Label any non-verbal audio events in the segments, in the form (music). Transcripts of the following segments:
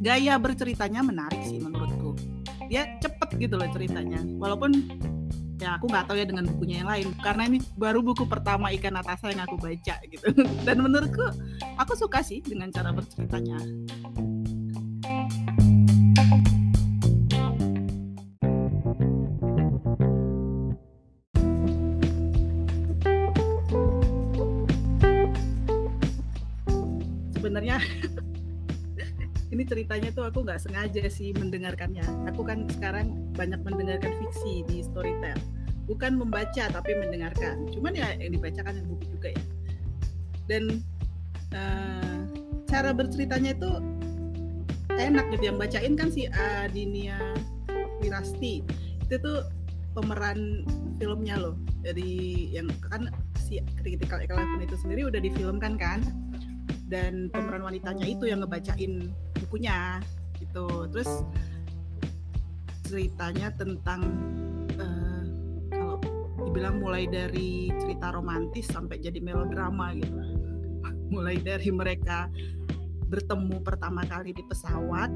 Gaya berceritanya menarik sih menurutku. Dia cepet gitu loh ceritanya. Walaupun ya aku nggak tahu ya dengan bukunya yang lain karena ini baru buku pertama ikan Natasa yang aku baca gitu (laughs) dan menurutku aku suka sih dengan cara berceritanya sebenarnya (laughs) ini ceritanya tuh aku nggak sengaja sih mendengarkannya. Aku kan sekarang banyak mendengarkan fiksi di Storytel. Bukan membaca tapi mendengarkan. Cuman ya yang dibacakan yang buku juga ya. Dan uh, cara berceritanya itu enak gitu. Yang bacain kan si Adinia Wirasti. Itu tuh pemeran filmnya loh. Dari yang kan si Critical Eleven itu sendiri udah difilmkan kan dan pemeran wanitanya itu yang ngebacain bukunya gitu. Terus ceritanya tentang uh, kalau dibilang mulai dari cerita romantis sampai jadi melodrama gitu. (laughs) Mulai dari mereka bertemu pertama kali di pesawat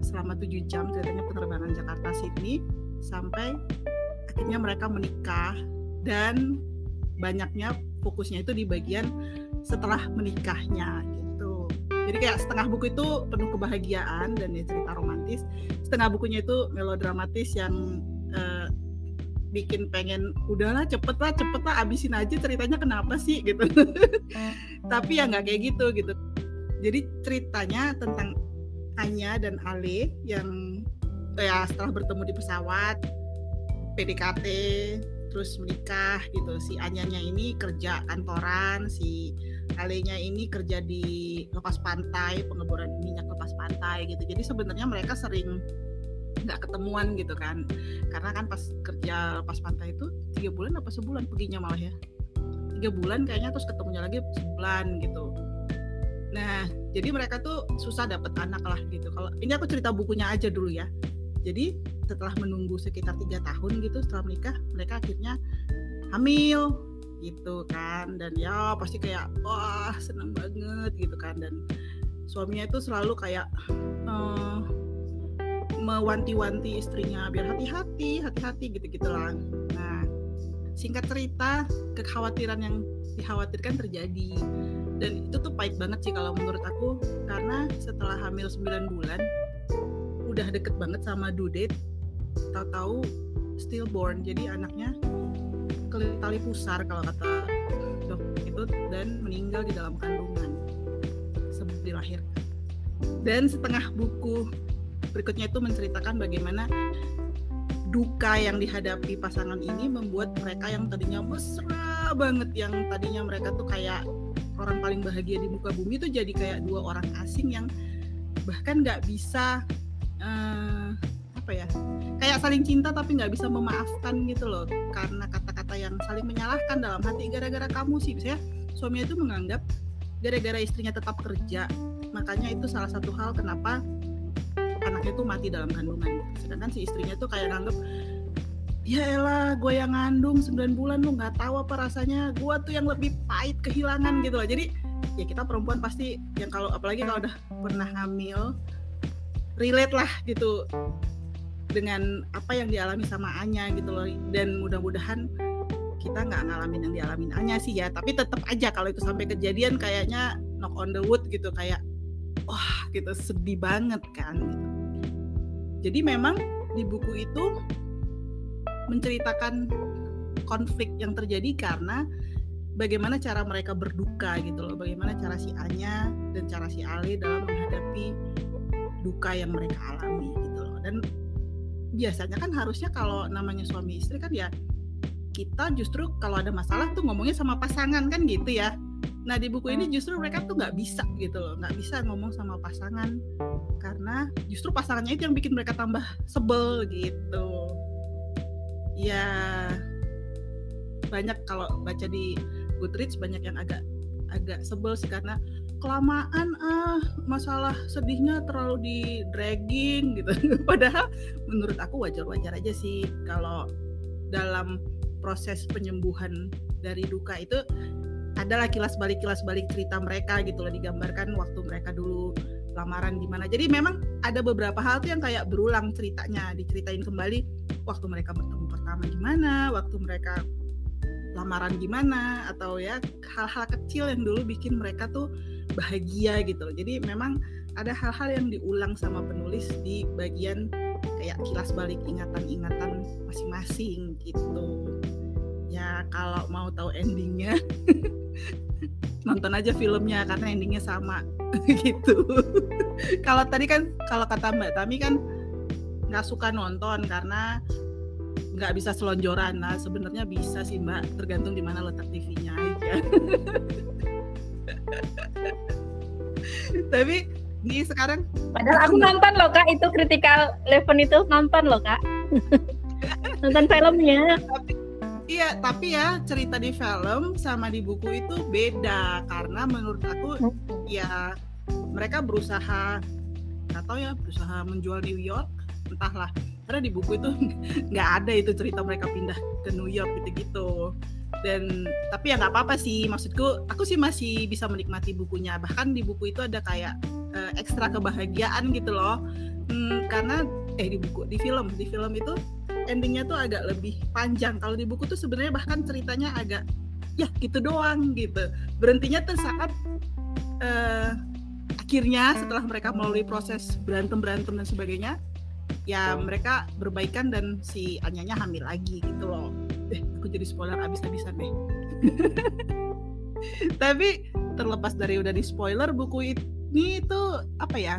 selama tujuh jam ceritanya penerbangan Jakarta Sydney sampai akhirnya mereka menikah dan banyaknya fokusnya itu di bagian setelah menikahnya jadi kayak setengah buku itu penuh kebahagiaan dan ya cerita romantis. Setengah bukunya itu melodramatis yang uh, bikin pengen udahlah cepet lah cepet lah abisin aja ceritanya kenapa sih? gitu. (laughs) Tapi ya nggak kayak gitu gitu. Jadi ceritanya tentang Anya dan Ale yang ya setelah bertemu di pesawat PDKT terus menikah gitu. Si Anyanya ini kerja kantoran si Alenya ini kerja di lepas pantai pengeboran minyak lepas pantai gitu. Jadi sebenarnya mereka sering nggak ketemuan gitu kan. Karena kan pas kerja lepas pantai itu tiga bulan apa sebulan perginya malah ya? Tiga bulan kayaknya terus ketemunya lagi sebulan gitu. Nah jadi mereka tuh susah dapet anak lah gitu. Kalau ini aku cerita bukunya aja dulu ya. Jadi setelah menunggu sekitar tiga tahun gitu setelah menikah mereka akhirnya hamil gitu kan. Dan ya pasti kayak wah seneng banget gitu kan. Dan suaminya itu selalu kayak uh, mewanti-wanti istrinya biar hati-hati hati-hati gitu gitulah nah singkat cerita kekhawatiran yang dikhawatirkan terjadi. Dan itu tuh pahit banget sih kalau menurut aku karena setelah hamil 9 bulan udah deket banget sama due date tahu-tahu stillborn. Jadi anaknya tali pusar kalau kata dokter itu dan meninggal di dalam kandungan sebelum dilahirkan. Dan setengah buku berikutnya itu menceritakan bagaimana duka yang dihadapi pasangan ini membuat mereka yang tadinya mesra banget yang tadinya mereka tuh kayak orang paling bahagia di muka bumi itu jadi kayak dua orang asing yang bahkan nggak bisa uh, apa ya kayak saling cinta tapi nggak bisa memaafkan gitu loh. Karena kata-kata yang saling menyalahkan dalam hati gara-gara kamu sih. Misalnya suami itu menganggap gara-gara istrinya tetap kerja makanya itu salah satu hal kenapa anaknya tuh mati dalam kandungan. Sedangkan si istrinya tuh kayak nganggep ya elah gue yang ngandung 9 bulan lu nggak tahu apa rasanya. Gue tuh yang lebih pahit kehilangan gitu loh. Jadi ya kita perempuan pasti yang kalau apalagi kalau udah pernah hamil relate lah gitu dengan apa yang dialami sama Anya gitu loh. Dan mudah-mudahan kita nggak ngalamin yang dialamin Anya sih ya. Tapi tetap aja kalau itu sampai kejadian kayaknya knock on the wood gitu kayak wah gitu sedih banget kan. Jadi memang di buku itu menceritakan konflik yang terjadi karena bagaimana cara mereka berduka gitu loh. Bagaimana cara si Anya dan cara si Ali dalam menghadapi duka yang mereka alami gitu loh. Dan biasanya kan harusnya kalau namanya suami istri kan ya kita justru kalau ada masalah tuh ngomongnya sama pasangan kan gitu ya. Nah di buku ini justru mereka tuh nggak bisa gitu loh nggak bisa ngomong sama pasangan karena justru pasangannya itu yang bikin mereka tambah sebel gitu. Ya banyak kalau baca di Goodreads banyak yang agak agak sebel sih karena kelamaan ah masalah sedihnya terlalu di dragging gitu (laughs) padahal menurut aku wajar-wajar aja sih kalau dalam proses penyembuhan dari duka itu adalah kilas balik kilas balik cerita mereka gitu loh digambarkan waktu mereka dulu lamaran gimana. Jadi memang ada beberapa hal tuh yang kayak berulang ceritanya, diceritain kembali waktu mereka bertemu pertama gimana, waktu mereka lamaran gimana atau ya hal-hal kecil yang dulu bikin mereka tuh bahagia gitu loh. Jadi memang ada hal-hal yang diulang sama penulis di bagian kayak kilas balik ingatan-ingatan masing-masing gitu. Ya kalau mau tahu endingnya (laughs) nonton aja filmnya karena endingnya sama (laughs) gitu. kalau tadi kan kalau kata Mbak Tami kan nggak suka nonton karena nggak bisa selonjoran nah sebenarnya bisa sih mbak tergantung di mana letak TV-nya aja (laughs) (laughs) tapi di sekarang? Padahal aku nonton loh kak. Itu critical eleven itu nonton loh kak. (laughs) Nonton filmnya. Tapi, iya tapi ya cerita di film sama di buku itu beda. Karena menurut aku hmm. ya mereka berusaha tahu ya berusaha menjual New York. Entahlah. Karena di buku itu (laughs) nggak ada itu cerita mereka pindah ke New York gitu-gitu dan tapi ya nggak apa-apa sih maksudku aku sih masih bisa menikmati bukunya. Bahkan di buku itu ada kayak uh, ekstra kebahagiaan gitu loh. Hmm, karena eh di buku di film di film itu endingnya tuh agak lebih panjang. Kalau di buku tuh sebenarnya bahkan ceritanya agak ya gitu doang gitu. Berhentinya tuh saat uh, akhirnya setelah mereka melalui proses berantem berantem dan sebagainya ya mereka berbaikan dan si Anyanya hamil lagi gitu loh. Eh, aku jadi spoiler abis-abisan deh. (laughs) Tapi terlepas dari udah di spoiler buku ini itu apa ya?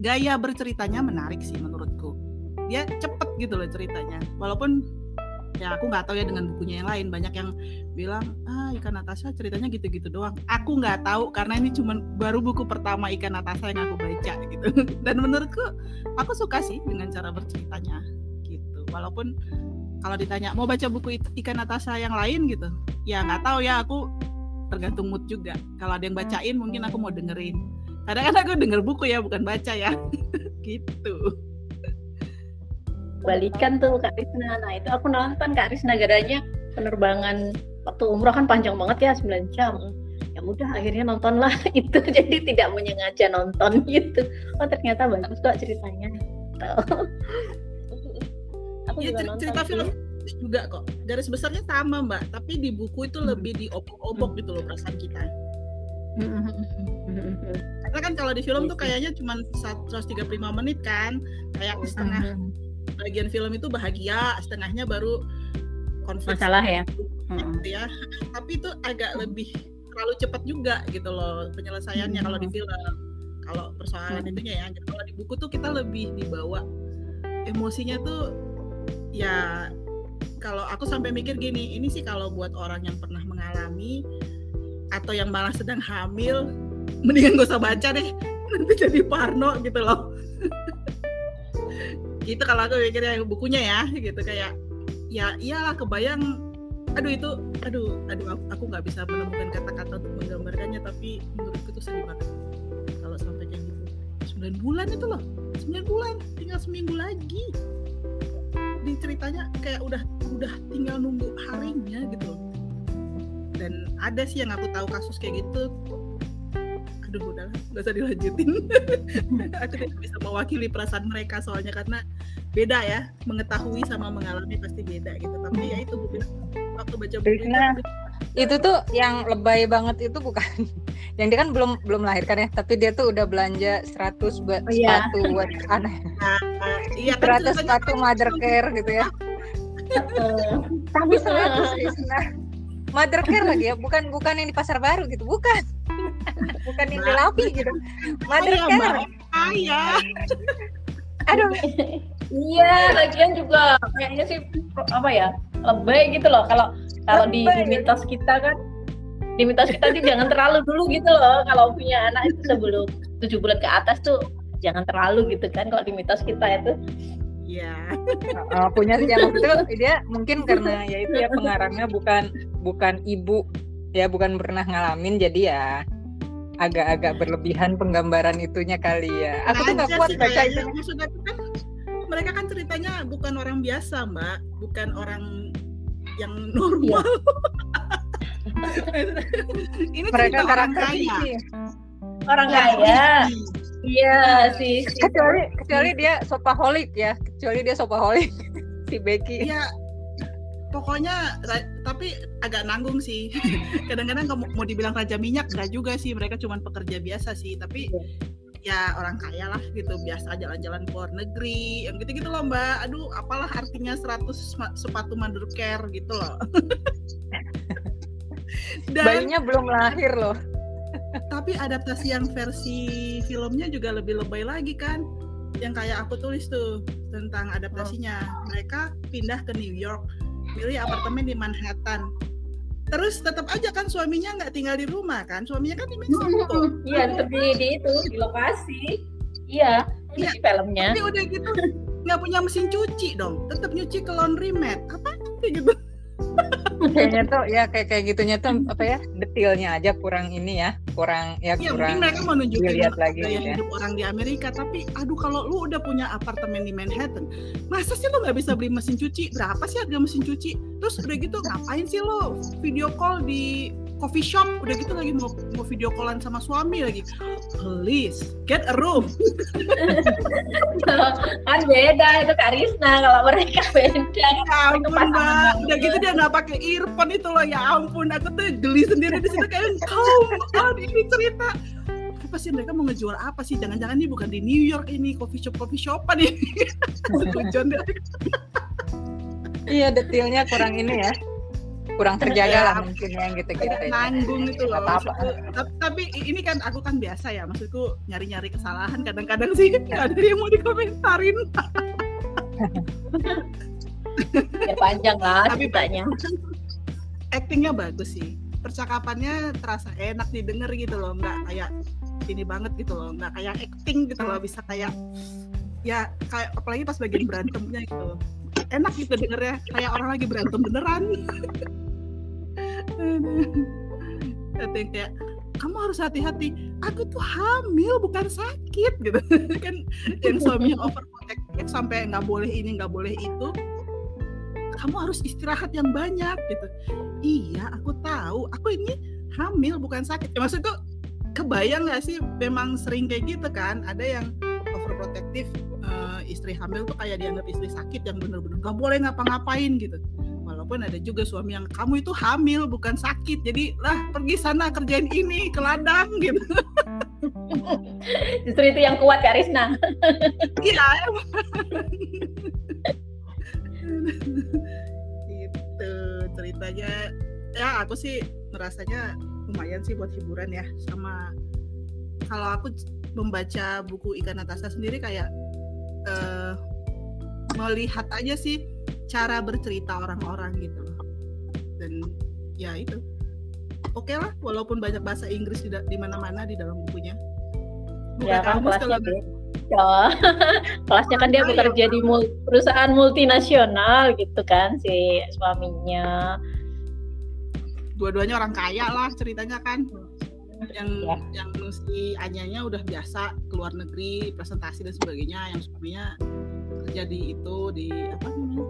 Gaya berceritanya menarik sih menurutku. Dia cepet gitu loh ceritanya. Walaupun ya aku nggak tahu ya dengan bukunya yang lain banyak yang bilang ah ikan Natasha ceritanya gitu-gitu doang aku nggak tahu karena ini cuma baru buku pertama ikan Natasha yang aku baca (laughs) gitu dan menurutku aku suka sih dengan cara berceritanya gitu walaupun kalau ditanya mau baca buku ikan Natasha yang lain gitu ya nggak tahu ya aku tergantung mood juga kalau ada yang bacain mungkin aku mau dengerin kadang-kadang aku denger buku ya bukan baca ya (laughs) gitu balikan tuh Kak Risna. Nah itu aku nonton Kak Risna garanya penerbangan waktu umroh kan panjang banget ya 9 jam. Ya udah akhirnya nontonlah (laughs) itu jadi tidak menyengaja nonton gitu. Oh ternyata bagus kok ceritanya. (laughs) aku ya, juga cerita, nonton cerita film juga kok. Garis besarnya sama mbak, tapi di buku itu hmm. lebih diobok-obok hmm. gitu loh perasaan kita. Karena kan kalau di film tuh kayaknya cuma 135 menit kan, kayak setengah bagian film itu bahagia setengahnya baru konflik masalah ya hmm. ya (laughs) tapi itu agak lebih terlalu cepat juga gitu loh penyelesaiannya hmm. kalau di film kalau persoalan hmm. itunya ya kalau di buku tuh kita lebih dibawa emosinya tuh ya kalau aku sampai mikir gini ini sih kalau buat orang yang pernah mengalami atau yang malah sedang hamil mendingan gak usah baca deh. Nanti jadi parno gitu loh. (laughs) Gitu kalau aku mikirnya bukunya ya gitu kayak ya iyalah kebayang aduh itu aduh aduh aku nggak bisa menemukan kata-kata untuk menggambarkannya tapi menurutku itu sedih banget kalau sampai kayak gitu. Sembilan bulan itu loh sembilan bulan tinggal seminggu lagi ceritanya kayak udah udah tinggal nunggu harinya gitu. Dan ada sih yang aku tahu kasus kayak gitu. Aduh udahlah nggak usah dilanjutin. (laughs) Aku tidak bisa mewakili perasaan mereka soalnya karena beda ya. Mengetahui sama mengalami pasti beda gitu. Tapi ya itu bukan waktu baca buku itu tuh yang lebay banget itu bukan yang dia kan belum belum melahirkan ya tapi dia tuh udah belanja 100 buat oh, iya. sepatu buat anak. Nah, iya kan 100 sepatu mother care gitu ya. Tapi 100 nah, mother care lagi ya bukan bukan yang di pasar baru gitu bukan. Bukan yang Lapi gitu. Mother care. iya aduh. Iya lagian juga kayaknya sih apa ya lebay gitu loh kalau kalau di, di mitos kita kan di mitos kita sih jangan terlalu dulu gitu loh kalau punya anak itu sebelum tujuh bulan ke atas tuh jangan terlalu gitu kan kalau di mitos kita itu Iya. Uh, punya sih yang itu dia mungkin karena ya itu ya pengarangnya bukan bukan ibu ya bukan pernah ngalamin jadi ya agak-agak berlebihan penggambaran itunya kali ya. Aku tuh nggak kuat baca itu. Maksudnya kan mereka kan ceritanya bukan orang biasa mbak, bukan orang yang normal. (laughs) (laughs) ini mereka orang kaya. orang kaya. iya. Sih kecuali kecuali dia sopaholik ya. Kecuali dia sopaholik (laughs) si Becky. Iya. Pokoknya tapi agak nanggung sih. (laughs) Kadang-kadang mau dibilang raja minyak enggak juga sih. Mereka cuma pekerja biasa sih. Tapi ya orang kaya lah gitu. Biasa jalan-jalan ke luar negeri. Yang gitu-gitu loh mbak. Aduh apalah artinya 100 sepatu care gitu loh Dan, bayinya belum lahir loh. Tapi adaptasi yang versi filmnya juga lebih lebay lagi kan? Yang kayak aku tulis tuh tentang adaptasinya. Mereka pindah ke New York milih apartemen di Manhattan. Terus tetap aja kan suaminya nggak tinggal di rumah kan? Suaminya kan di Meksiko. (laughs) Iya tetap di, di itu di lokasi. Iya iya. filmnya. Tapi udah gitu nggak punya mesin cuci dong. Tetap nyuci ke laundry mat apa gitu (laughs) (laughs) kayaknya tuh ya kayak kayak gitunya tuh apa ya detailnya aja kurang ini ya kurang ya, ya kurang mereka mau nunjukin lihat lagi gaya gitu ya. hidup orang di Amerika tapi aduh kalau lu udah punya apartemen di Manhattan masa sih lu nggak bisa beli mesin cuci berapa sih harga mesin cuci terus udah gitu ngapain sih lo video call di coffee shop udah gitu lagi mau mau video callan sama suami lagi. Please get a room. (laughs) Kan beda itu Karisna kalau mereka beda. Ya ampun mbak. udah gitu dia. nggak pakai earphone itu loh. Ya ampun aku tuh geli sendiri di situ. Kayak come on ini cerita. Apa sih mereka mau ngejual apa sih? Jangan-jangan ini bukan di New York ini coffee shop coffee shopan (laughs) ini iya detailnya kurang ini ya kurang terjaga ya, lah mungkin yang gitu-gitu nanggung itu loh. Apa -apa. tapi ini kan aku kan biasa ya maksudku nyari-nyari kesalahan kadang-kadang sih. Ada yang mau dikomentarin. (laughs) Ya panjang lah tapi banyak. Actingnya bagus sih. Percakapannya terasa enak didengar gitu loh nggak kayak ini banget gitu loh nggak kayak acting gitu loh bisa kayak ya kayak apalagi pas bagian berantemnya gitu enak gitu dengernya. Kayak orang lagi berantem beneran. Yang kayak kamu harus hati-hati. Aku tuh hamil bukan sakit. Gitu. (laughs) Kan yang suaminya overprotective sampai nggak boleh ini nggak boleh itu. Kamu harus istirahat yang banyak. Gitu. Iya aku tahu. Aku ini hamil bukan sakit. Ya, maksudku kebayang nggak sih memang sering kayak gitu kan? Ada yang overprotective istri hamil tuh kayak dianggap istri sakit yang bener-bener gak boleh ngapa-ngapain gitu. Walaupun ada juga suami yang kamu itu hamil bukan sakit. Jadi lah pergi sana kerjain ini ke ladang gitu. (laughs) Justru itu yang kuat Kak Risna. (laughs) Iya (laughs) itu ceritanya. Ya aku sih merasanya lumayan sih buat hiburan ya. Sama kalau aku membaca buku Ikan Natasha sendiri kayak uh, melihat aja sih cara bercerita orang-orang gitu. Dan ya itu. Oke okay lah walaupun banyak bahasa Inggris di, di mana-mana di dalam bukunya. Bukan ya kan kelasnya kalau... (laughs) ya. kelasnya kan dia bekerja di mul perusahaan multinasional gitu kan si suaminya. Dua-duanya orang kaya lah ceritanya kan yang ya. yang si Anyanya udah biasa keluar negeri presentasi dan sebagainya yang suaminya kerja di itu di apa namanya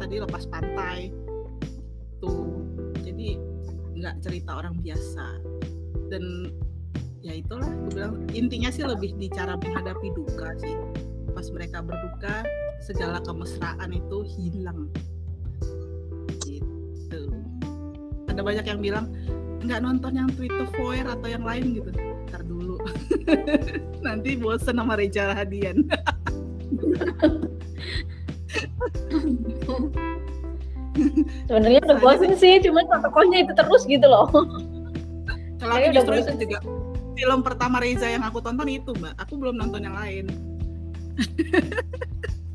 tadi lepas pantai. Tuh jadi nggak cerita orang biasa. Dan ya itulah aku bilang intinya sih lebih di cara menghadapi duka sih. Pas mereka berduka segala kemesraan itu hilang. Gitu. Ada banyak yang bilang nggak nonton yang Twitter Foyer atau yang lain gitu. Ntar dulu. (laughs) Nanti bosen sama Reza Hadian sebenarnya udah bosen sih cuma tokohnya itu terus gitu loh. Kalau aku justru itu juga film pertama Reza yang aku tonton itu mbak. Aku belum nonton yang lain (laughs)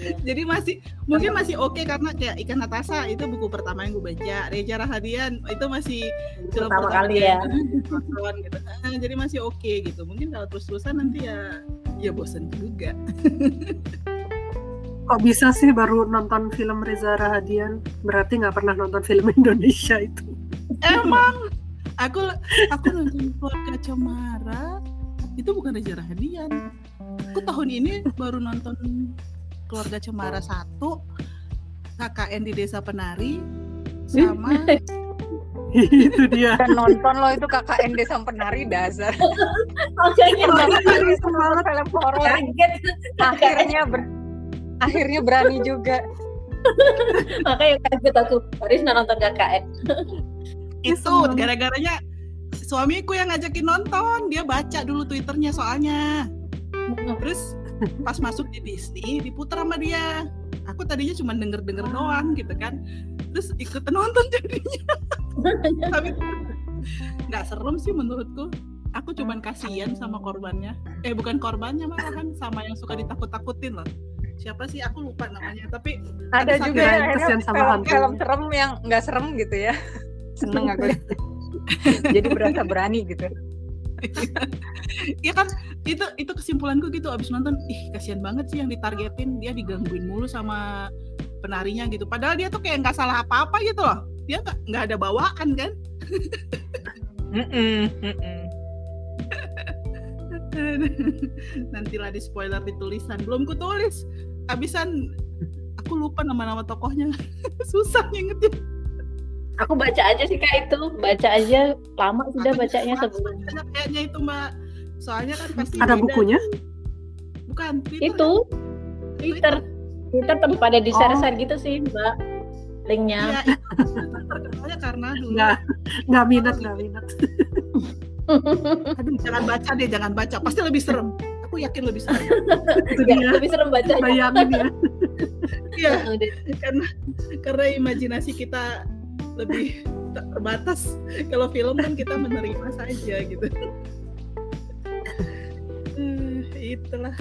(laughs) jadi masih mungkin masih oke okay karena kayak ikan Natasha itu buku pertama yang gue baca. Reja Rahadian itu masih film pertama, pertama kali ya. gitu. (laughs) Nah, jadi masih oke okay, gitu. Mungkin kalau terus terusan nanti ya ya bosen juga. (laughs) Kok bisa sih baru nonton film Reza Rahadian? Berarti nggak pernah nonton film Indonesia itu. Emang? Aku aku nonton keluarga Cemara. Itu bukan Reza Rahadian. Aku tahun ini baru nonton keluarga Cemara satu KKN di Desa Penari (laughs) sama itu dia Dan nonton lo itu KKN Desa Penari dasar. Makanya Penari semangat. film horor. kaget. Akhirnya ber akhirnya berani juga. (laughs) Makanya kaget aku. Haris nonton KKN. (laughs) itu gara-garanya suamiku yang ngajakin nonton dia baca dulu twitternya soalnya terus (laughs) pas masuk di Disney diputar sama dia. Aku tadinya cuma denger denger doang gitu kan. Terus ikut nonton (laughs) jadinya. Tapi nggak serem sih menurutku. Aku cuman kasihan sama korbannya. Eh bukan korbannya malahan sama yang suka ditakut-takutin loh. Siapa sih? Aku lupa namanya. Tapi Ada Ada juga yang kesian sama film, hantu. film serem yang nggak serem gitu ya. Seneng aku. (laughs) Jadi berasa berani gitu. (laughs) ya kan? Itu itu kesimpulanku gitu abis nonton ih kasihan banget sih yang ditargetin dia digangguin mulu sama penarinya gitu. Padahal dia tuh kayak nggak salah apa-apa gitu loh. Dia nggak ada bawaan kan? Mm-mm, (laughs) mm-mm. nantilah di spoiler di tulisan belum kutulis. Abisan aku lupa nama-nama tokohnya. (laughs) Susah ngingetin Aku baca aja sih kak itu. Baca aja. Lama sudah Aku bacanya juga sebelum. baca kayaknya itu mbak soalnya kan pasti ada beda. bukunya bukan Twitter Itu. kan? Twitter. Twitter tapi pada di share-share gitu sih mbak. Linknya. Iya, itu terkenalnya karena dulu nggak nggak minat nggak minat (laughs) aduh jangan baca deh jangan baca pasti lebih serem aku yakin lebih serem (laughs) itu Ya, dia lebih serem bacanya. bayangin ya iya Udah. karena karena imajinasi kita lebih tak terbatas. Kalau film kan kita menerima saja gitu. (laughs) Eh, itulah